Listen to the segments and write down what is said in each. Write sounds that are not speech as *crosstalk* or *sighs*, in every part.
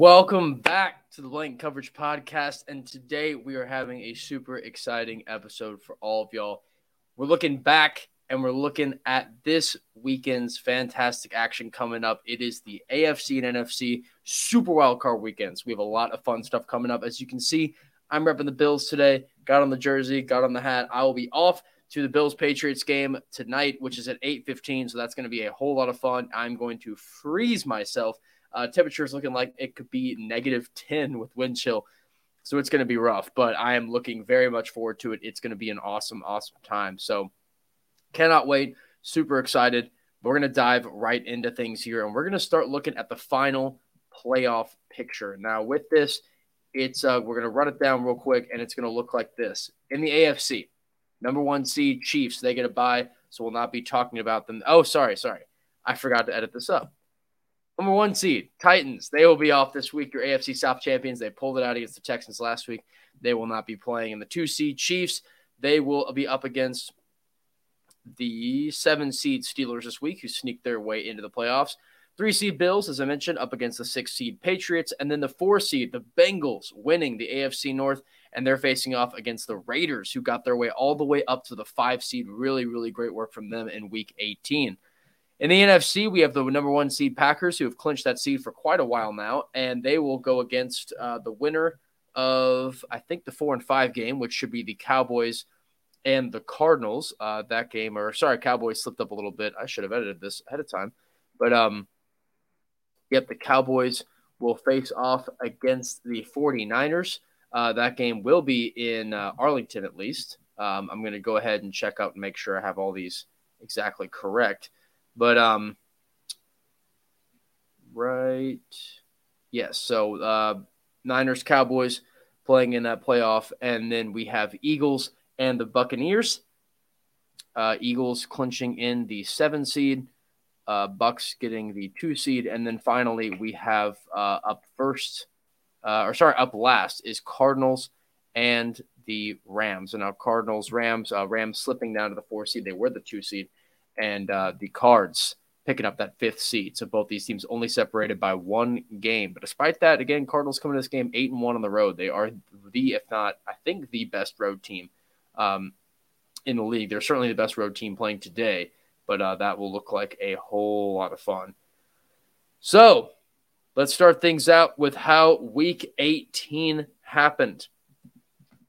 Welcome back to the Blank Coverage Podcast. And today we are having a super exciting episode for all of y'all. We're looking back and we're looking at this weekend's fantastic action coming up. It is the AFC and NFC Super Wild Card weekends. We have a lot of fun stuff coming up. As you can see, I'm repping the Bills today. Got on the jersey, got on the hat. I will be off to the Bills Patriots game tonight, which is at 8:15. So that's going to be a whole lot of fun. I'm going to freeze myself. Uh, temperature is looking like it could be negative 10 with wind chill. So it's going to be rough, but I am looking very much forward to it. It's going to be an awesome, awesome time. So Cannot wait. Super excited. We're going to dive right into things here and we're going to start looking at the final playoff picture. Now, with this, it's uh, we're going to run it down real quick and it's going to look like this. In the AFC, number one seed Chiefs, they get a bye, so we'll not be talking about them. Oh, sorry, sorry. I forgot to edit this up. Number one seed, Titans. They will be off this week. Your AFC South champions. They pulled it out against the Texans last week. They will not be playing. In the two seed Chiefs, they will be up against the seven seed Steelers this week, who sneaked their way into the playoffs. Three seed Bills, as I mentioned, up against the six seed Patriots. And then the four seed, the Bengals, winning the AFC North. And they're facing off against the Raiders, who got their way all the way up to the five seed. Really, really great work from them in week 18. In the NFC, we have the number one seed Packers, who have clinched that seed for quite a while now. And they will go against uh, the winner of, I think, the four and five game, which should be the Cowboys and the Cardinals. Uh, that game, or sorry, Cowboys slipped up a little bit. I should have edited this ahead of time, but um, yep, the Cowboys will face off against the 49ers. Uh, that game will be in uh, Arlington at least. Um, I'm going to go ahead and check out and make sure I have all these exactly correct. But um, right, yes. So uh, Niners, Cowboys playing in that playoff, and then we have Eagles and the Buccaneers. Uh, Eagles clinching in the seven seed, uh, Bucks getting the two seed, and then finally we have uh, up first, uh, or sorry, up last is Cardinals and the Rams. And now Cardinals, Rams, uh, Rams slipping down to the four seed. They were the two seed, and uh, the Cards picking up that fifth seed. So both these teams only separated by one game. But despite that, again, Cardinals coming to this game eight and one on the road. They are the, if not, I think the best road team um, in the league. They're certainly the best road team playing today, but uh, that will look like a whole lot of fun. So let's start things out with how week 18 happened.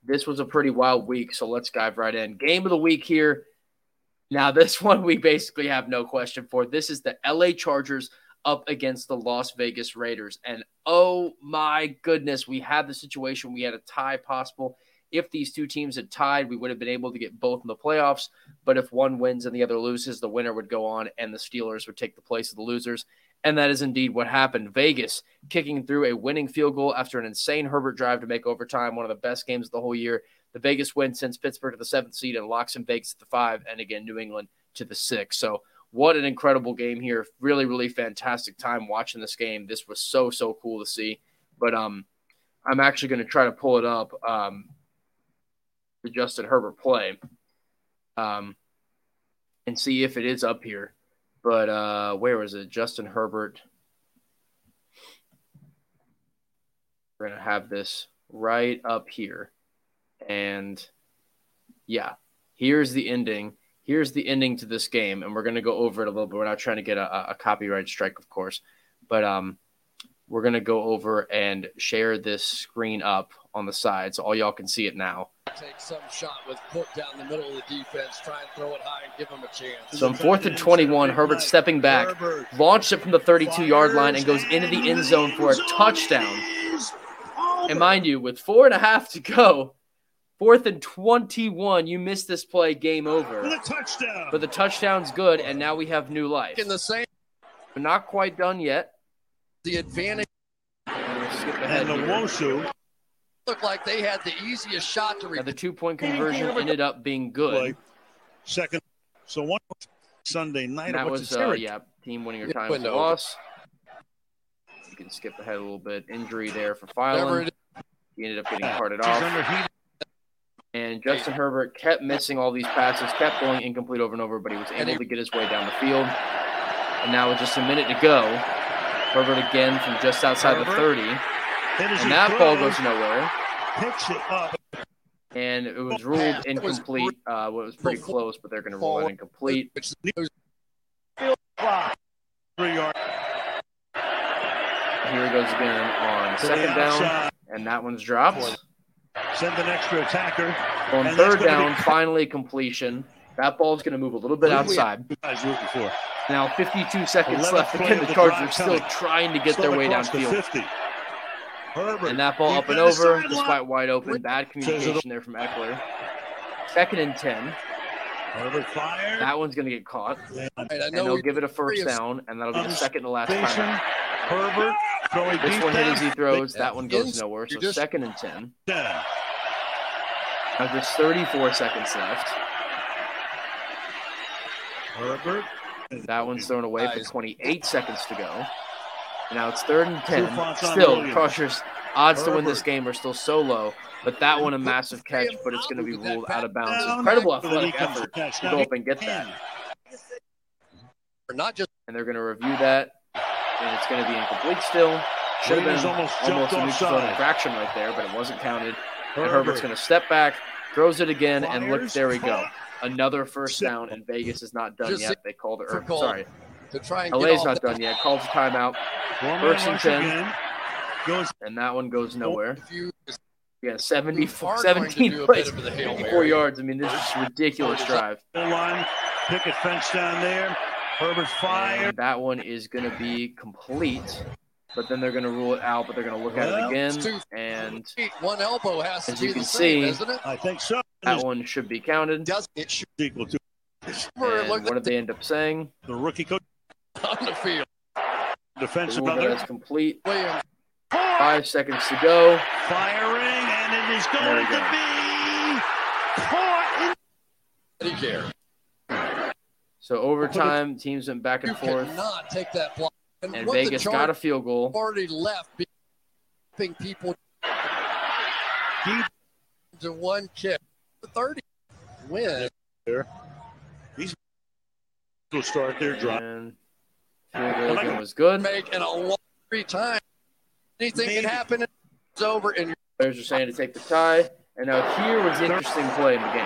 This was a pretty wild week, so let's dive right in. Game of the week here. Now, this *laughs* one we basically have no question for. This is the LA Chargers up against the Las Vegas Raiders. And oh my goodness, we had the situation. We had a tie possible. If these two teams had tied, we would have been able to get both in the playoffs. But if one wins and the other loses, the winner would go on and the Steelers would take the place of the losers. And that is indeed what happened. Vegas kicking through a winning field goal after an insane Herbert drive to make overtime, one of the best games of the whole year. The Vegas win sends Pittsburgh to the seventh seed and locks in Vegas at the five, and again, New England to the six. So, what an incredible game here. Really, really fantastic time watching this game. This was so, so cool to see. But um, I'm actually going to try to pull it up. Um, the Justin Herbert play um, and see if it is up here. But uh, where was it? Justin Herbert. We're going to have this right up here. And yeah, here's the ending. Here's the ending to this game. And we're going to go over it a little bit. We're not trying to get a, a copyright strike, of course. But um, we're going to go over and share this screen up on the side so all y'all can see it now. Take some shot with foot down the middle of the defense, try and throw it high and give them a chance. So on fourth and 21, Herbert stepping back, launched it from the 32 yard line and goes into the end zone for a touchdown. And mind you, with four and a half to go, fourth and 21, you missed this play, game over. The touchdown. But the touchdown's good, and now we have new life. In the same, We're not quite done yet. the advantage ahead And the here. Woshu looked like they had the easiest shot to Now, the two point conversion ended up being good. play, second. So one Sunday night. And that what's was, his uh, yeah, team winning or Yeah, time was a window. loss. You can skip ahead a little bit. Injury there for whatever Filan. it He ended up getting carted He's off. And Justin Herbert kept missing all these passes, kept going incomplete over and over, but he was able to get his way down the field. And now with just a minute to go, Herbert again from just outside the 30. And he that ball goes nowhere. Picks it up. And it was ruled incomplete. Uh, well, it was pretty close, but they're going to rule it incomplete. Which Three yard Here it goes again on second down, and that one's dropped. Send an extra attacker. On And third that's gonna down, finally completion. That ball's going to move a little bit Who do we- outside. Who guys rooting for? Now, 52 seconds left. play Again, of the the Chargers are still coming. trying to get Still their way downfield. And that ball Deep up and over, despite wide open. Bad communication there from Ekeler. Second and 10. Herbert fired. That one's going to get caught. right, I And they'll give it a first down, and that'll be the second to last time. Herbert throwing This one hit as he throws. That one goes nowhere. So second and 10. Ten. Now there's 34 seconds left. Herbert. That one's thrown away for 28 seconds to go. Now it's third and 10. Still, Williams. Chargers odds to win this game are still so low, but that one a massive catch, but it's going to be ruled out of bounds. Incredible Then athletic effort to go up and get that. not just And they're going to review that, and it's going to be incomplete still. Should have been almost almost, a neutral zone infraction right there, but it wasn't counted. And Herbert. Herbert's going to step back, throws it again, and look, there we go. Another first down, and Vegas is not done Just yet. They called it. Or, sorry, to try and LA's not done yet. Calls a timeout, Four-man First and 10. Goes and that one goes nowhere. Yeah, 74, are going to 17 plays, bit of the Hail 54 yards. I mean, this is a ridiculous drive. line. Picket fence down there. Herbert fired. And that one is going to be complete, but then they're going to rule it out, but they're going to look at it again, two- and feet, one elbow has to As be you the can same, see- isn't it? I think so. that It's one should be counted. Does it should equal to And what did they end up saying? the rookie coach on the field? They defensive ruled it brother. complete. Williams Five seconds to go. Firing, and it is There we going go. to be caught. did he care? So overtime, teams went back You and forth, cannot take that block. And, and Vegas got a field goal. already left, being people Deep to one kick. The 30 win. will start their drive. And field goal again was good. Make in a long three times. Anything Maybe. can happen. It's over, and you're Players are saying to take the tie. And now here was the interesting play in the game.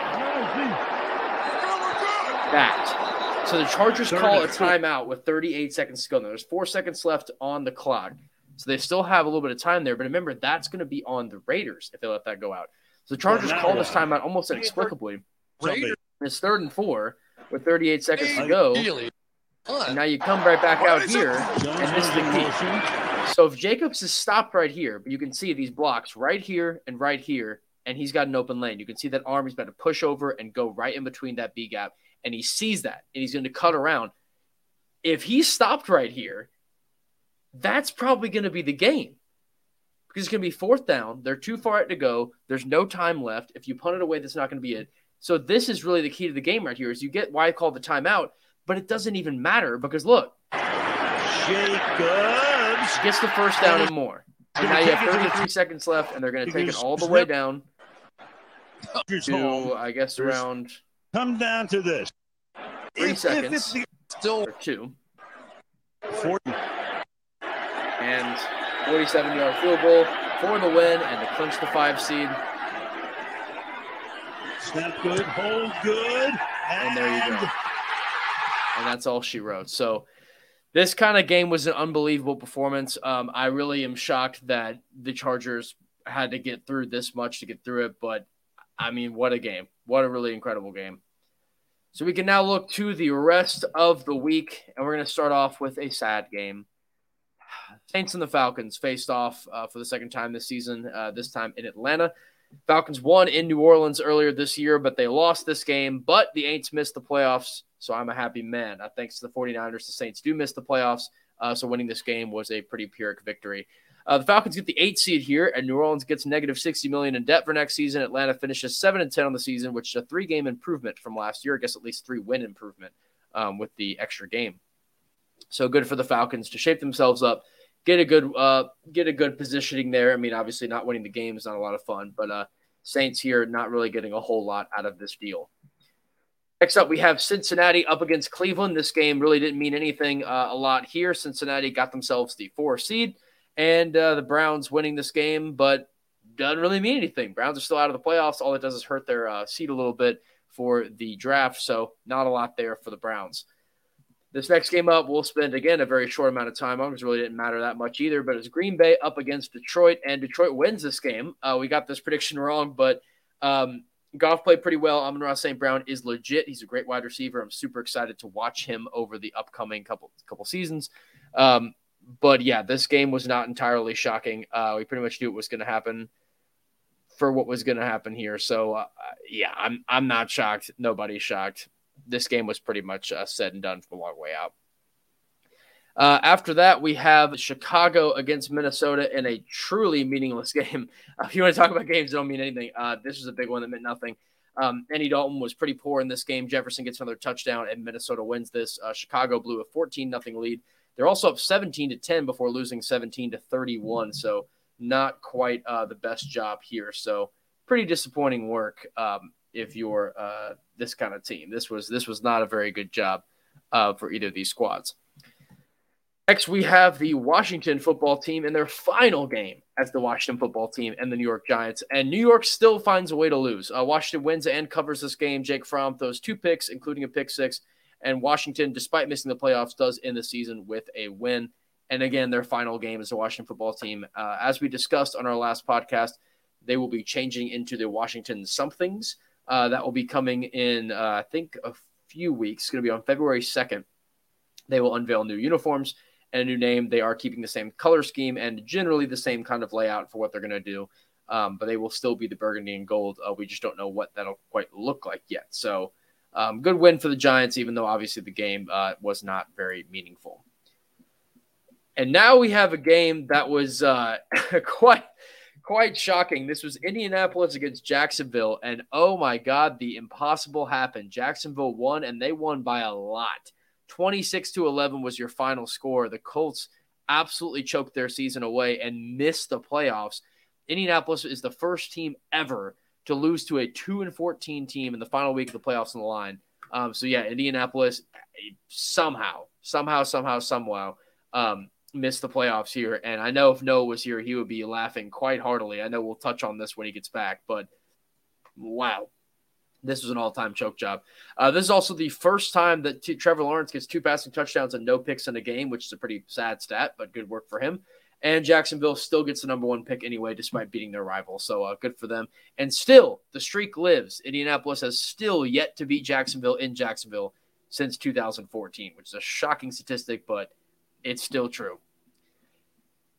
That. So the Chargers Third call a timeout with 38 seconds to go. Now, There's four seconds left on the clock. So they still have a little bit of time there. But remember, that's going to be on the Raiders if they let that go out. So the Chargers now call this timeout almost inexplicably. Raiders It's third and four with 38 seconds to go. And now you come right back out here. And this is the in key. So if Jacobs is stopped right here, but you can see these blocks right here and right here, and he's got an open lane. You can see that arm. He's about to push over and go right in between that B gap, and he sees that, and he's going to cut around. If he stopped right here, that's probably going to be the game because it's going to be fourth down. They're too far out to go. There's no time left. If you punt it away, that's not going to be it. So this is really the key to the game right here. Is you get why I call the timeout, but it doesn't even matter because look, Jacobs. gets the first down and more. And now you have 33 seconds left, and they're going to take it all the way down to. I guess, around Come down to this. Three If- if seconds. it's the Still or two, fourth, and 47 yard field goal for the win and to clinch the five seed. snap good, hold good, And there you go. And that's all she wrote. So this kind of game was an unbelievable performance. Um, I really am shocked that the Chargers had to get through this much to get through it. But I mean, what a game. What a really incredible game. So we can now look to the rest of the week, and we're going to start off with a sad game. *sighs* Saints and the Falcons faced off uh, for the second time this season, uh, this time in Atlanta. Falcons won in New Orleans earlier this year, but they lost this game. But the Aints missed the playoffs, so I'm a happy man. Uh, thanks to the 49ers, the Saints do miss the playoffs, uh, so winning this game was a pretty pyrrhic victory. Uh, the Falcons get the eight seed here, and New Orleans gets negative 60 million in debt for next season. Atlanta finishes seven and 10 on the season, which is a three game improvement from last year. I guess at least three win improvement um, with the extra game. So good for the Falcons to shape themselves up, get a good uh, get a good positioning there. I mean, obviously not winning the game is not a lot of fun, but uh, Saints here not really getting a whole lot out of this deal. Next up, we have Cincinnati up against Cleveland. This game really didn't mean anything uh, a lot here. Cincinnati got themselves the four seed, and uh, the Browns winning this game, but doesn't really mean anything. Browns are still out of the playoffs. All it does is hurt their uh, seed a little bit for the draft, so not a lot there for the Browns. This next game up, we'll spend again a very short amount of time on because it really didn't matter that much either. But it's Green Bay up against Detroit, and Detroit wins this game. Uh, we got this prediction wrong, but um, Goff played pretty well. Amon-Ra St. Brown is legit. He's a great wide receiver. I'm super excited to watch him over the upcoming couple couple seasons. Um, but yeah, this game was not entirely shocking. Uh, we pretty much knew it was going to happen for what was going to happen here. So uh, yeah, I'm I'm not shocked. Nobody's shocked this game was pretty much uh, said and done from a long way out. Uh, after that, we have Chicago against Minnesota in a truly meaningless *laughs* game. If you want to talk about games that don't mean anything, uh, this was a big one that meant nothing. Um, Andy Dalton was pretty poor in this game. Jefferson gets another touchdown, and Minnesota wins this. Uh, Chicago blew a 14 nothing lead. They're also up 17 to 10 before losing 17 to 31. So not quite uh, the best job here. So pretty disappointing work. Um, if you're uh, this kind of team. This was this was not a very good job uh, for either of these squads. Next, we have the Washington football team in their final game as the Washington football team and the New York Giants. And New York still finds a way to lose. Uh, Washington wins and covers this game. Jake Fromm throws two picks, including a pick six. And Washington, despite missing the playoffs, does end the season with a win. And again, their final game is the Washington football team. Uh, as we discussed on our last podcast, they will be changing into the Washington somethings. Uh, that will be coming in, uh, I think, a few weeks. It's going to be on February 2nd. They will unveil new uniforms and a new name. They are keeping the same color scheme and generally the same kind of layout for what they're going to do. Um, but they will still be the burgundy and gold. Uh, we just don't know what that'll quite look like yet. So, um, good win for the Giants, even though obviously the game uh, was not very meaningful. And now we have a game that was uh, *laughs* quite quite shocking. This was Indianapolis against Jacksonville, and oh my God, the impossible happened. Jacksonville won, and they won by a lot. 26 to 11 was your final score. The Colts absolutely choked their season away and missed the playoffs. Indianapolis is the first team ever to lose to a 2 and 14 team in the final week of the playoffs on the line. Um, so yeah, Indianapolis somehow, somehow, somehow, somehow um, missed the playoffs here. And I know if Noah was here, he would be laughing quite heartily. I know we'll touch on this when he gets back, but wow, this was an all-time choke job. Uh, this is also the first time that t- Trevor Lawrence gets two passing touchdowns and no picks in a game, which is a pretty sad stat, but good work for him. And Jacksonville still gets the number one pick anyway, despite beating their rival. So uh, good for them. And still, the streak lives. Indianapolis has still yet to beat Jacksonville in Jacksonville since 2014, which is a shocking statistic, but it's still true.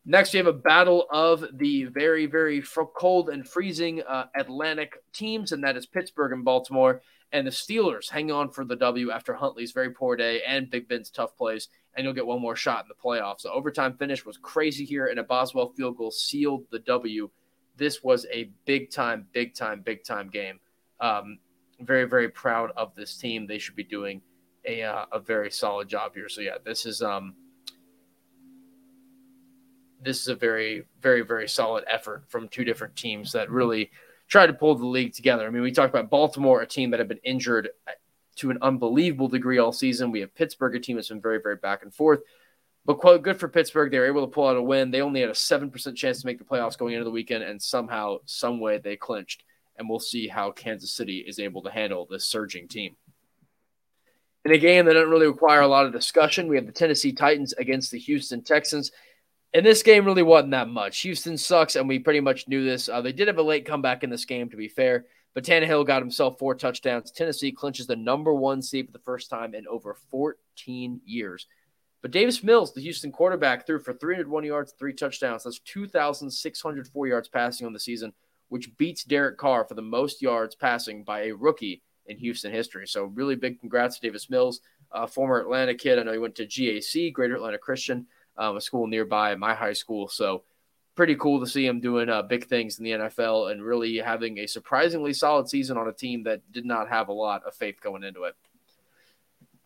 Next, we have a battle of the very, very cold and freezing uh, Atlantic teams, and that is Pittsburgh and Baltimore. And the Steelers hang on for the W after Huntley's very poor day and Big Ben's tough plays, and you'll get one more shot in the playoffs. The overtime finish was crazy here, and a Boswell field goal sealed the W. This was a big time, big time, big time game. Um, very, very proud of this team. They should be doing a, uh, a very solid job here. So, yeah, this is. Um, this is a very, very, very solid effort from two different teams that really tried to pull the league together. I mean, we talked about Baltimore, a team that had been injured to an unbelievable degree all season. We have Pittsburgh, a team that's been very, very back and forth. But quote, good for Pittsburgh. They were able to pull out a win. They only had a 7% chance to make the playoffs going into the weekend, and somehow, some way, they clinched. And we'll see how Kansas City is able to handle this surging team. In a game that doesn't really require a lot of discussion, we have the Tennessee Titans against the Houston Texans. And this game really wasn't that much. Houston sucks, and we pretty much knew this. Uh, they did have a late comeback in this game, to be fair, but Tannehill got himself four touchdowns. Tennessee clinches the number one seed for the first time in over 14 years. But Davis Mills, the Houston quarterback, threw for 301 yards, three touchdowns. That's 2,604 yards passing on the season, which beats Derek Carr for the most yards passing by a rookie in Houston history. So, really big congrats to Davis Mills, uh, former Atlanta kid. I know he went to GAC, Greater Atlanta Christian um, a school nearby my high school. So pretty cool to see him doing uh, big things in the NFL and really having a surprisingly solid season on a team that did not have a lot of faith going into it.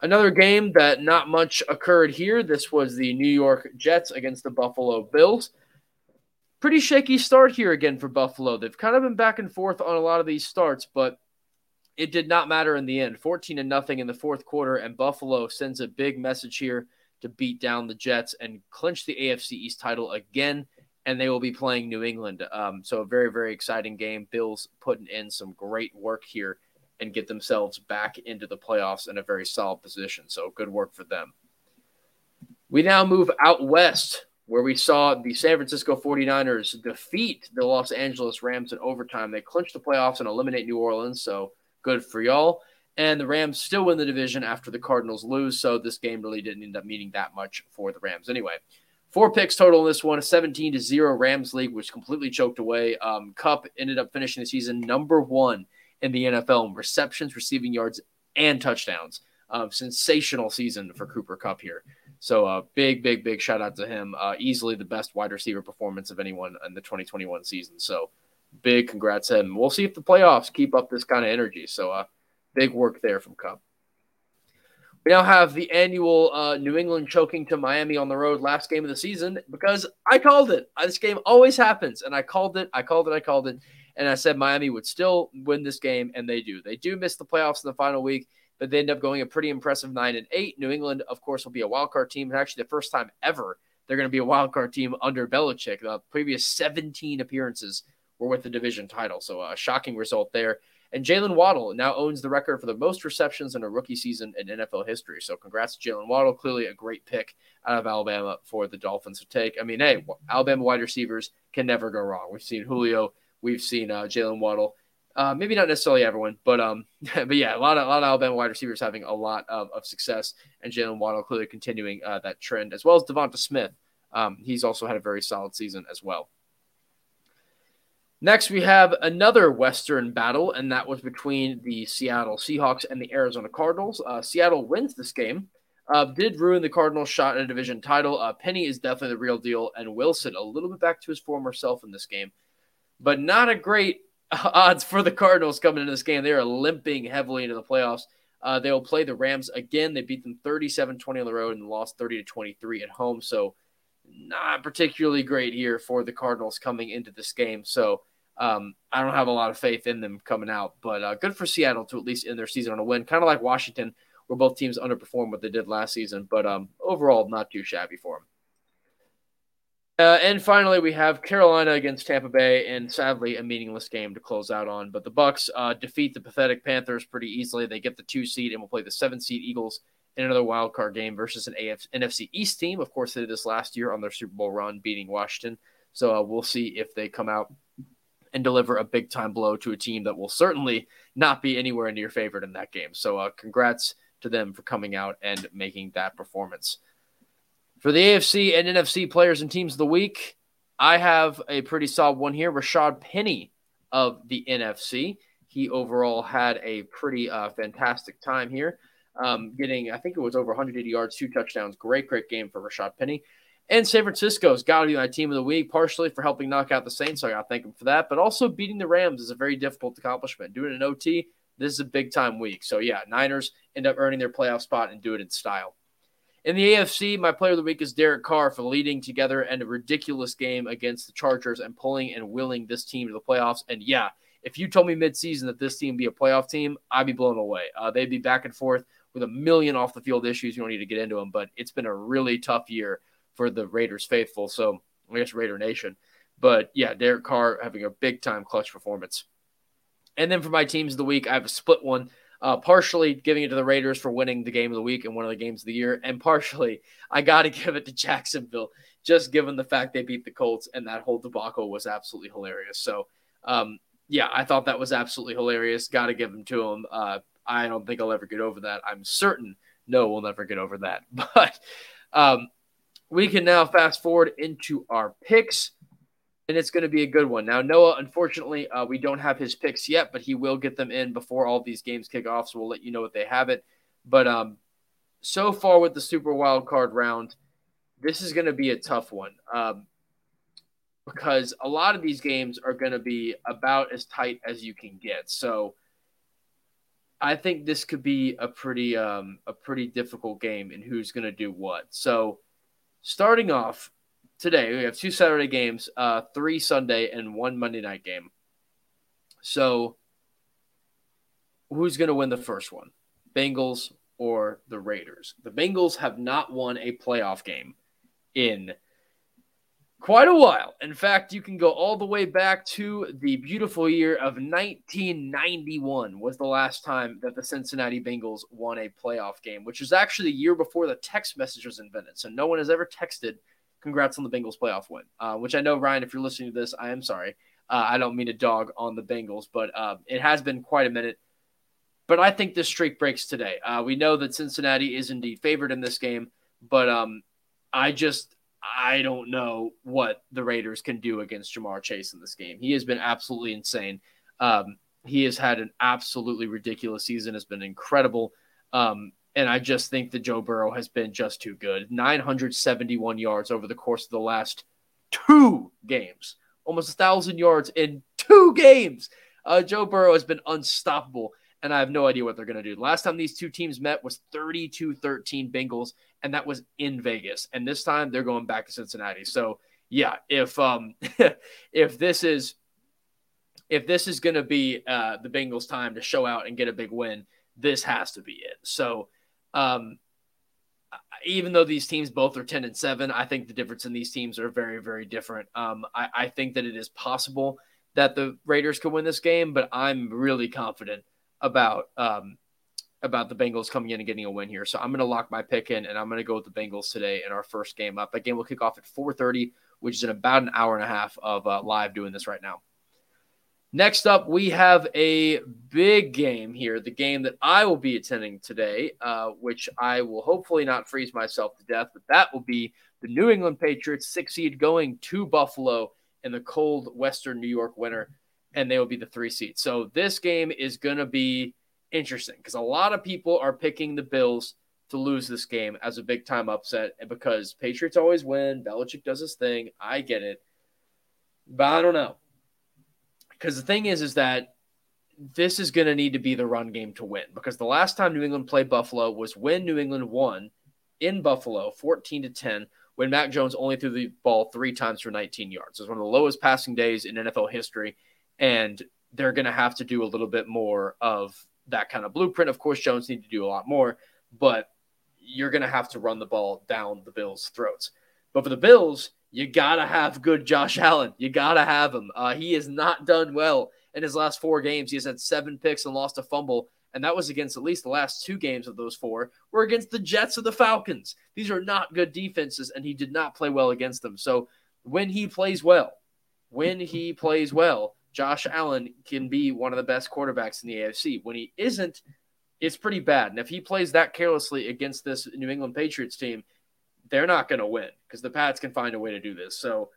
Another game that not much occurred here. This was the New York Jets against the Buffalo Bills. Pretty shaky start here again for Buffalo. They've kind of been back and forth on a lot of these starts, but it did not matter in the end. 14 and nothing in the fourth quarter, and Buffalo sends a big message here to beat down the Jets and clinch the AFC East title again. And they will be playing New England. Um, so a very, very exciting game. Bills putting in some great work here and get themselves back into the playoffs in a very solid position. So good work for them. We now move out west where we saw the San Francisco 49ers defeat the Los Angeles Rams in overtime. They clinched the playoffs and eliminate New Orleans. So good for y'all. And the Rams still win the division after the Cardinals lose. So this game really didn't end up meaning that much for the Rams. Anyway, four picks total in this one, a 17 to 0 Rams league, which completely choked away. Um, Kupp ended up finishing the season number one in the NFL in receptions, receiving yards, and touchdowns. Uh, sensational season for Cooper Kupp here. So uh, big, big, big shout out to him. Uh, easily the best wide receiver performance of anyone in the 2021 season. So big congrats to him. We'll see if the playoffs keep up this kind of energy. So uh, big work there from Kupp. We now have the annual uh, New England choking to Miami on the road last game of the season because I called it. This game always happens, and I called it. I called it. I called it, and I said Miami would still win this game, and they do. They do miss the playoffs in the final week, but they end up going a pretty impressive nine and eight. New England, of course, will be a wild card team, and actually the first time ever they're going to be a wild card team under Belichick. The previous 17 appearances were with the division title, so a shocking result there. And Jaylen Waddle now owns the record for the most receptions in a rookie season in NFL history. So congrats to Jaylen Waddle. Clearly a great pick out of Alabama for the Dolphins to take. I mean, hey, Alabama wide receivers can never go wrong. We've seen Julio, we've seen uh, Jaylen Waddle. Uh, maybe not necessarily everyone, but um, *laughs* but yeah, a lot of a lot of Alabama wide receivers having a lot of, of success, and Jaylen Waddle clearly continuing uh, that trend, as well as Devonta Smith. Um, he's also had a very solid season as well. Next, we have another Western battle, and that was between the Seattle Seahawks and the Arizona Cardinals. Uh, Seattle wins this game. Uh, did ruin the Cardinals' shot at a division title. Uh, Penny is definitely the real deal, and Wilson a little bit back to his former self in this game, but not a great *laughs* odds for the Cardinals coming into this game. They are limping heavily into the playoffs. Uh, they will play the Rams again. They beat them 37 20 on the road and lost 30 to 23 at home. So, not particularly great here for the Cardinals coming into this game. So, um, I don't have a lot of faith in them coming out, but uh, good for Seattle to at least end their season on a win. Kind of like Washington, where both teams underperformed what they did last season, but um, overall, not too shabby for them. Uh, and finally, we have Carolina against Tampa Bay, and sadly, a meaningless game to close out on. But the Bucks uh, defeat the pathetic Panthers pretty easily. They get the two seed and will play the seven seed Eagles in another wild card game versus an AF- NFC East team. Of course, they did this last year on their Super Bowl run, beating Washington. So uh, we'll see if they come out and deliver a big time blow to a team that will certainly not be anywhere near favored in that game. So uh, congrats to them for coming out and making that performance. For the AFC and NFC players and teams of the week, I have a pretty solid one here. Rashad Penny of the NFC. He overall had a pretty uh, fantastic time here, um, getting, I think it was over 180 yards, two touchdowns. Great, great game for Rashad Penny. And San Francisco's got to be my team of the week, partially for helping knock out the Saints. So I got to thank them for that. But also beating the Rams is a very difficult accomplishment. Doing an OT, this is a big time week. So yeah, Niners end up earning their playoff spot and do it in style. In the AFC, my player of the week is Derek Carr for leading together and a ridiculous game against the Chargers and pulling and willing this team to the playoffs. And yeah, if you told me midseason that this team be a playoff team, I'd be blown away. Uh, they'd be back and forth with a million off the field issues. You don't need to get into them, but it's been a really tough year for the Raiders faithful. So I guess Raider Nation. But yeah, Derek Carr having a big time clutch performance. And then for my teams of the week, I have a split one. Uh, partially giving it to the Raiders for winning the game of the week and one of the games of the year, and partially I got to *laughs* give it to Jacksonville, just given the fact they beat the Colts and that whole debacle was absolutely hilarious. So, um, yeah, I thought that was absolutely hilarious. Got to give them to them. Uh, I don't think I'll ever get over that. I'm certain no, we'll never get over that. *laughs* But um, we can now fast forward into our picks, and it's going to be a good one. Now, Noah, unfortunately, uh, we don't have his picks yet, but he will get them in before all these games kick off, so we'll let you know what they have it. But um, so far with the Super Wild Card round, this is going to be a tough one um, because a lot of these games are going to be about as tight as you can get. So I think this could be a pretty um, a pretty difficult game in who's going to do what. So starting off today, we have two Saturday games, uh, three Sunday, and one Monday night game. So who's going to win the first one, Bengals or the Raiders. The Bengals have not won a playoff game in quite a while. In fact, you can go all the way back to the beautiful year of 1991 was the last time that the Cincinnati Bengals won a playoff game, which was actually the year before the text message was invented. So no one has ever texted congrats on the Bengals playoff win, uh, which I know, Ryan, if you're listening to this, I am sorry. Uh, I don't mean to dog on the Bengals, but uh, it has been quite a minute. But I think this streak breaks today. Uh, we know that Cincinnati is indeed favored in this game, but um, I just I don't know what the Raiders can do against Ja'Marr Chase in this game. He has been absolutely insane. Um, he has had an absolutely ridiculous season. Has been incredible. Um, and I just think that Joe Burrow has been just too good. 971 yards over the course of the last two games, almost a thousand yards in two games. Uh, Joe Burrow has been unstoppable, and I have no idea what they're going to do. last time these two teams met was 32 13 Bengals, and that was in Vegas. And this time they're going back to Cincinnati. So, yeah, if um *laughs* if this is if this is going to be uh, the Bengals' time to show out and get a big win, this has to be it. So, um, even though these teams both are 10 and 7, I think the difference in these teams are very, very different. Um, I, I think that it is possible that the Raiders could win this game, but I'm really confident about um, about the Bengals coming in and getting a win here. So I'm going to lock my pick in, and I'm going to go with the Bengals today in our first game up. That game will kick off at 4:30, which is in about an hour and a half of uh, live doing this right now. Next up, we have a big game here, the game that I will be attending today, uh, which I will hopefully not freeze myself to death, but that will be the New England Patriots, six seed, going to Buffalo in the cold Western New York winter, and they will be the three seed. So this game is going to be interesting because a lot of people are picking the Bills to lose this game as a big time upset, and because Patriots always win, Belichick does his thing. I get it, but I don't know. Because the thing is, is that this is going to need to be the run game to win. Because the last time New England played Buffalo was when New England won in Buffalo, 14 to 10, when Mac Jones only threw the ball three times for 19 yards. It was one of the lowest passing days in NFL history, and they're going to have to do a little bit more of that kind of blueprint. Of course, Jones need to do a lot more, but you're going to have to run the ball down the Bills' throats. But for the Bills, you gotta have good Josh Allen. You gotta have him. Uh, he has not done well in his last four games. He has had seven picks and lost a fumble, and that was against at least the last two games of those four were against the Jets or the Falcons. These are not good defenses, and he did not play well against them. So when he plays well, when he plays well, Josh Allen can be one of the best quarterbacks in the AFC. When he isn't, it's pretty bad. And if he plays that carelessly against this New England Patriots team, they're not going to win because the Pats can find a way to do this. So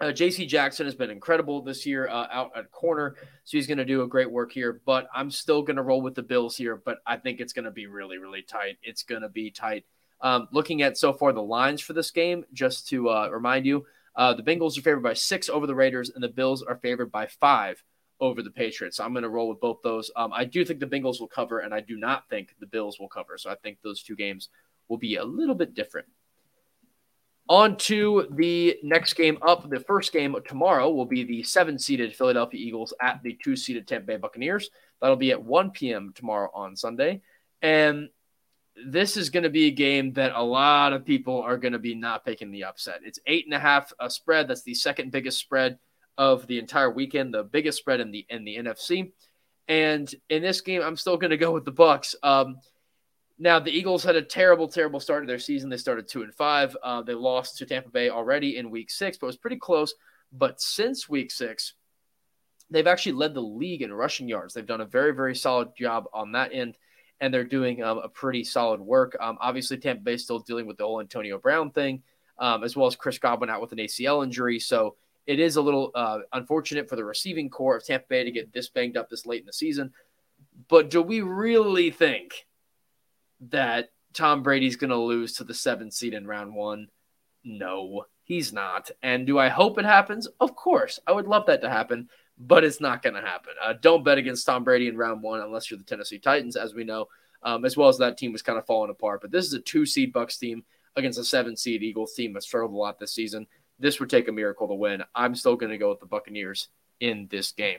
uh, J.C. Jackson has been incredible this year uh, out at corner, so he's going to do a great work here. But I'm still going to roll with the Bills here, but I think it's going to be really, really tight. It's going to be tight. Um, looking at so far the lines for this game, just to uh, remind you, uh, the Bengals are favored by six over the Raiders, and the Bills are favored by five over the Patriots. So I'm going to roll with both those. Um, I do think the Bengals will cover, and I do not think the Bills will cover. So I think those two games will be a little bit different. On to the next game up. The first game tomorrow will be the seven seeded Philadelphia Eagles at the two seeded Tampa Bay Buccaneers. That'll be at 1 p.m. tomorrow on Sunday. And this is going to be a game that a lot of people are going to be not picking the upset. It's eight and a half a spread. That's the second biggest spread of the entire weekend, the biggest spread in the in the NFC. And in this game, I'm still going to go with the Bucks. Um, now the Eagles had a terrible, terrible start to their season. They started two and five. Uh, they lost to Tampa Bay already in Week six, but it was pretty close. But since Week six, they've actually led the league in rushing yards. They've done a very, very solid job on that end, and they're doing um, a pretty solid work. Um, obviously, Tampa Bay still dealing with the whole Antonio Brown thing, um, as well as Chris Godwin out with an ACL injury. So it is a little uh, unfortunate for the receiving core of Tampa Bay to get this banged up this late in the season. But do we really think? that Tom Brady's going to lose to the seventh seed in round one? No, he's not. And do I hope it happens? Of course. I would love that to happen, but it's not going to happen. Uh, don't bet against Tom Brady in round one unless you're the Tennessee Titans, as we know, um, as well as that team was kind of falling apart. But this is a two seed Bucks team against a seven seed Eagles team that's struggled a lot this season. This would take a miracle to win. I'm still going to go with the Buccaneers in this game.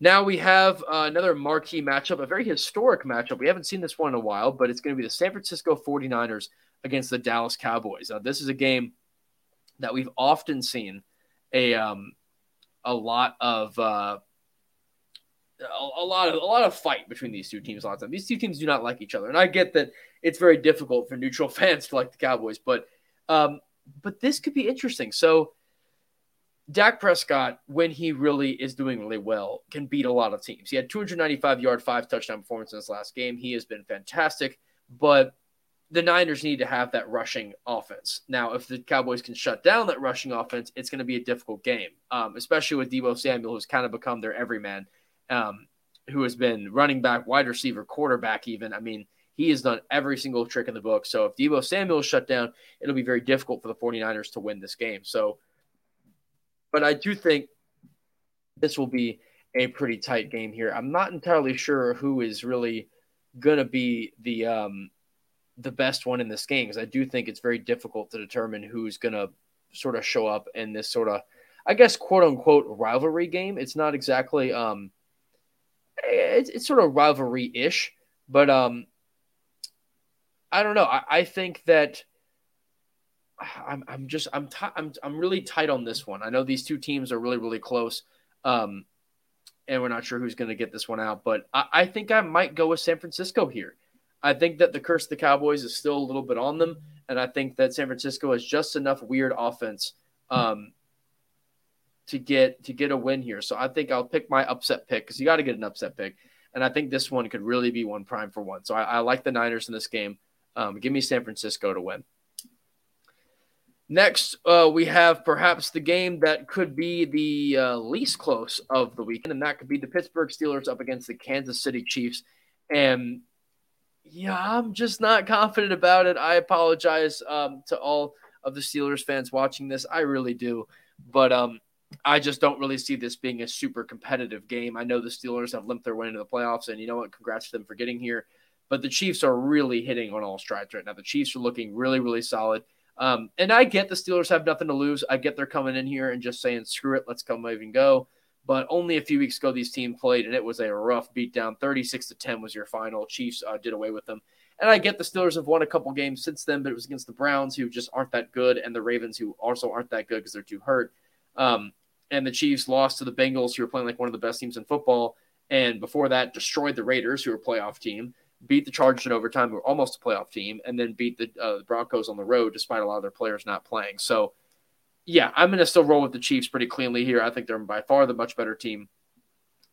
Now we have uh, another marquee matchup, a very historic matchup. We haven't seen this one in a while, but it's going to be the San Francisco 49ers against the Dallas Cowboys. Now, this is a game that we've often seen a um, a lot of uh, a, a, lot of a lot of fight between these two teams a lot of time. These two teams do not like each other, and I get that it's very difficult for neutral *laughs* fans to like the Cowboys, but um, but this could be interesting. So Dak Prescott, when he really is doing really well, can beat a lot of teams. He had 295 yard, five touchdown performance in his last game. He has been fantastic, but the Niners need to have that rushing offense. Now, if the Cowboys can shut down that rushing offense, it's going to be a difficult game, um, especially with Deebo Samuel, who's kind of become their everyman, um, who has been running back, wide receiver, quarterback, even. I mean, he has done every single trick in the book. So if Deebo Samuel is shut down, it'll be very difficult for the 49ers to win this game. So but I do think this will be a pretty tight game here. I'm not entirely sure who is really going to be the um, the best one in this game because I do think it's very difficult to determine who's going to sort of show up in this sort of, I guess, quote unquote rivalry game. It's not exactly, um, it's, it's sort of rivalry ish, but um, I don't know. I, I think that *sighs* I'm I'm just I'm t- I'm I'm really tight on this one. I know these two teams are really really close, um, and we're not sure who's going to get this one out. But I, I, think I might go with San Francisco here. I think that the curse of the Cowboys is still a little bit on them, and I think that San Francisco has just enough weird offense um, to get to get a win here. So I think I'll pick my upset pick because you got to get an upset pick, and I think this one could really be one prime for one. So I, I like the Niners in this game. Um, give me San Francisco to win. Next, uh, we have perhaps the game that could be the uh, least close of the weekend, and that could be the Pittsburgh Steelers up against the Kansas City Chiefs. And yeah, I'm just not confident about it. I apologize um, to all of the Steelers fans watching this. I really do. But um, I just don't really see this being a super competitive game. I know the Steelers have limped their way into the playoffs, and you know what? Congrats to them for getting here. But the Chiefs are really hitting on all strides right now. The Chiefs are looking really, really solid. Um, and I get the Steelers have nothing to lose. I get they're coming in here and just saying, screw it, let's come even go. But only a few weeks ago, these teams played, and it was a rough beatdown. 36 to 10 was your final. Chiefs uh, did away with them. And I get the Steelers have won a couple games since then, but it was against the Browns, who just aren't that good, and the Ravens, who also aren't that good because they're too hurt. Um, and the Chiefs lost to the Bengals, who are playing like one of the best teams in football. And before that, destroyed the Raiders, who are a playoff team beat the Chargers in overtime, who were almost a playoff team, and then beat the uh, Broncos on the road despite a lot of their players not playing. So, yeah, I'm going to still roll with the Chiefs pretty cleanly here. I think they're by far the much better team.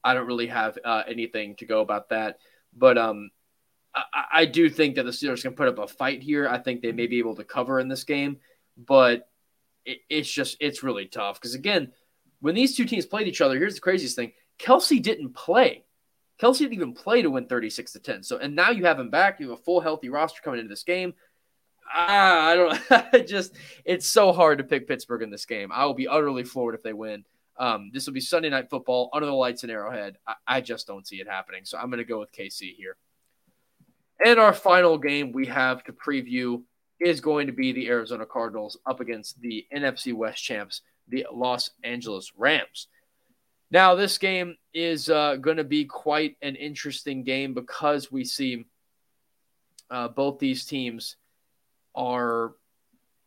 I don't really have uh, anything to go about that, but um, I, I, do think that the Steelers can put up a fight here. I think they may be able to cover in this game, but it, it's just it's really tough because again, when these two teams played each other, here's the craziest thing: Kelce didn't play. Kelce didn't even play to win 36 to 10. So, and now you have him back. You have a full healthy roster coming into this game. Ah, I don't *laughs* I just it's so hard to pick Pittsburgh in this game. I will be utterly floored if they win. Um, this will be Sunday night football under the lights in Arrowhead. I, I just don't see it happening. So I'm going to go with KC here. And our final game we have to preview is going to be the Arizona Cardinals up against the NFC West champs, the Los Angeles Rams. Now, this game is uh, going to be quite an interesting game because we see uh, both these teams are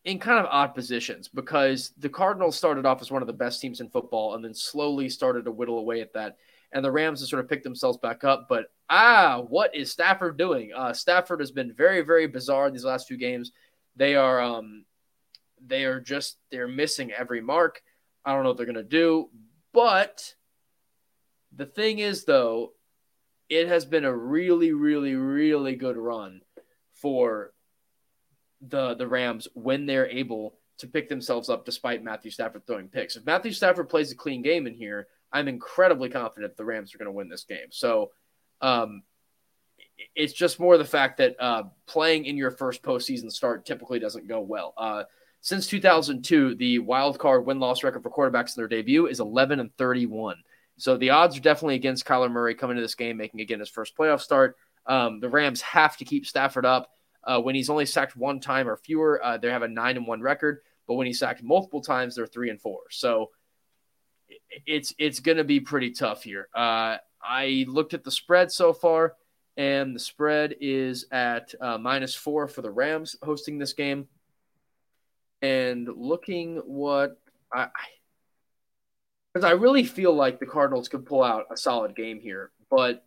in kind of odd positions because the Cardinals started off as one of the best teams in football and then slowly started to whittle away at that. And the Rams have sort of picked themselves back up. But ah, what is Stafford doing? Uh, Stafford has been very, very bizarre in these last two games. They are, um, they are just they're missing every mark. I don't know what they're gonna do, but the thing is, though, it has been a really, really, really good run for the the Rams when they're able to pick themselves up despite Matthew Stafford throwing picks. If Matthew Stafford plays a clean game in here, I'm incredibly confident the Rams are going to win this game. So um, it's just more the fact that uh, playing in your first postseason start typically doesn't go well. Uh, since 2002, the wild card win loss record for quarterbacks in their debut is 11 and 31. So the odds are definitely against Kyler Murray coming to this game, making again his first playoff start. Um, the Rams have to keep Stafford up. Uh, when he's only sacked one time or fewer, uh, they have a nine and one record. But when he's sacked multiple times, they're three and four. So it's it's going to be pretty tough here. Uh, I looked at the spread so far, and the spread is at uh, minus four for the Rams hosting this game. And looking what I, because I really feel like the Cardinals could pull out a solid game here, but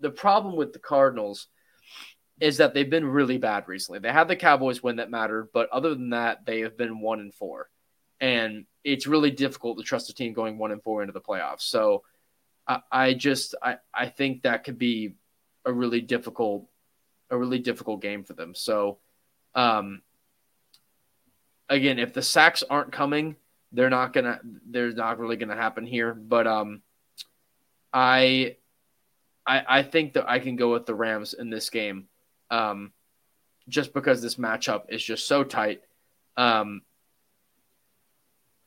the problem with the Cardinals is that they've been really bad recently. They had the Cowboys win that mattered, but other than that, they have been one and four, and it's really difficult to trust a team going one and four into the playoffs. So I, I just I, I think that could be a really difficult a really difficult game for them. So um again, if the sacks aren't coming, they're not gonna they're not really gonna happen here. But um I I I think that I can go with the Rams in this game. Um just because this matchup is just so tight. Um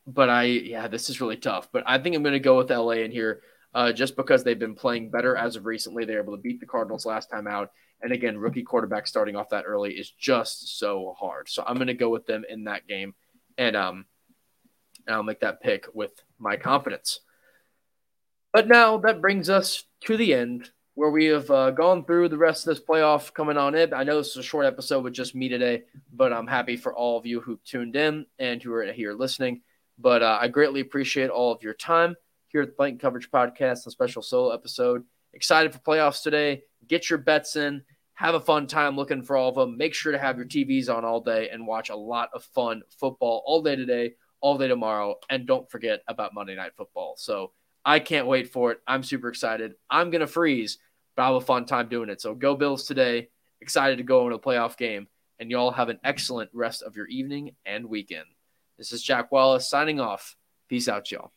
but I yeah, this is really tough. But I think I'm going to go with LA in here, uh, just because they've been playing better as of recently. They're able to beat the Cardinals last time out, and again, rookie quarterback starting off that early is just so hard. So I'm going to go with them in that game, and um, and I'll make that pick with my confidence. But now that brings us to the end where we have uh, gone through the rest of this playoff coming on in. I know this is a short episode with just me today, but I'm happy for all of you who tuned in and who are here listening. But uh, I greatly appreciate all of your time here at the Blanket Coverage Podcast, a special solo episode. Excited for playoffs today. Get your bets in. Have a fun time looking for all of them. Make sure to have your TVs on all day and watch a lot of fun football all day today, all day tomorrow. And don't forget about Monday Night Football. So I can't wait for it. I'm super excited. I'm going to freeze, but I'll have a fun time doing it. So go Bills today. Excited to go into a playoff game. And y'all have an excellent rest of your evening and weekend. This is Jack Wallace signing off. Peace out, y'all.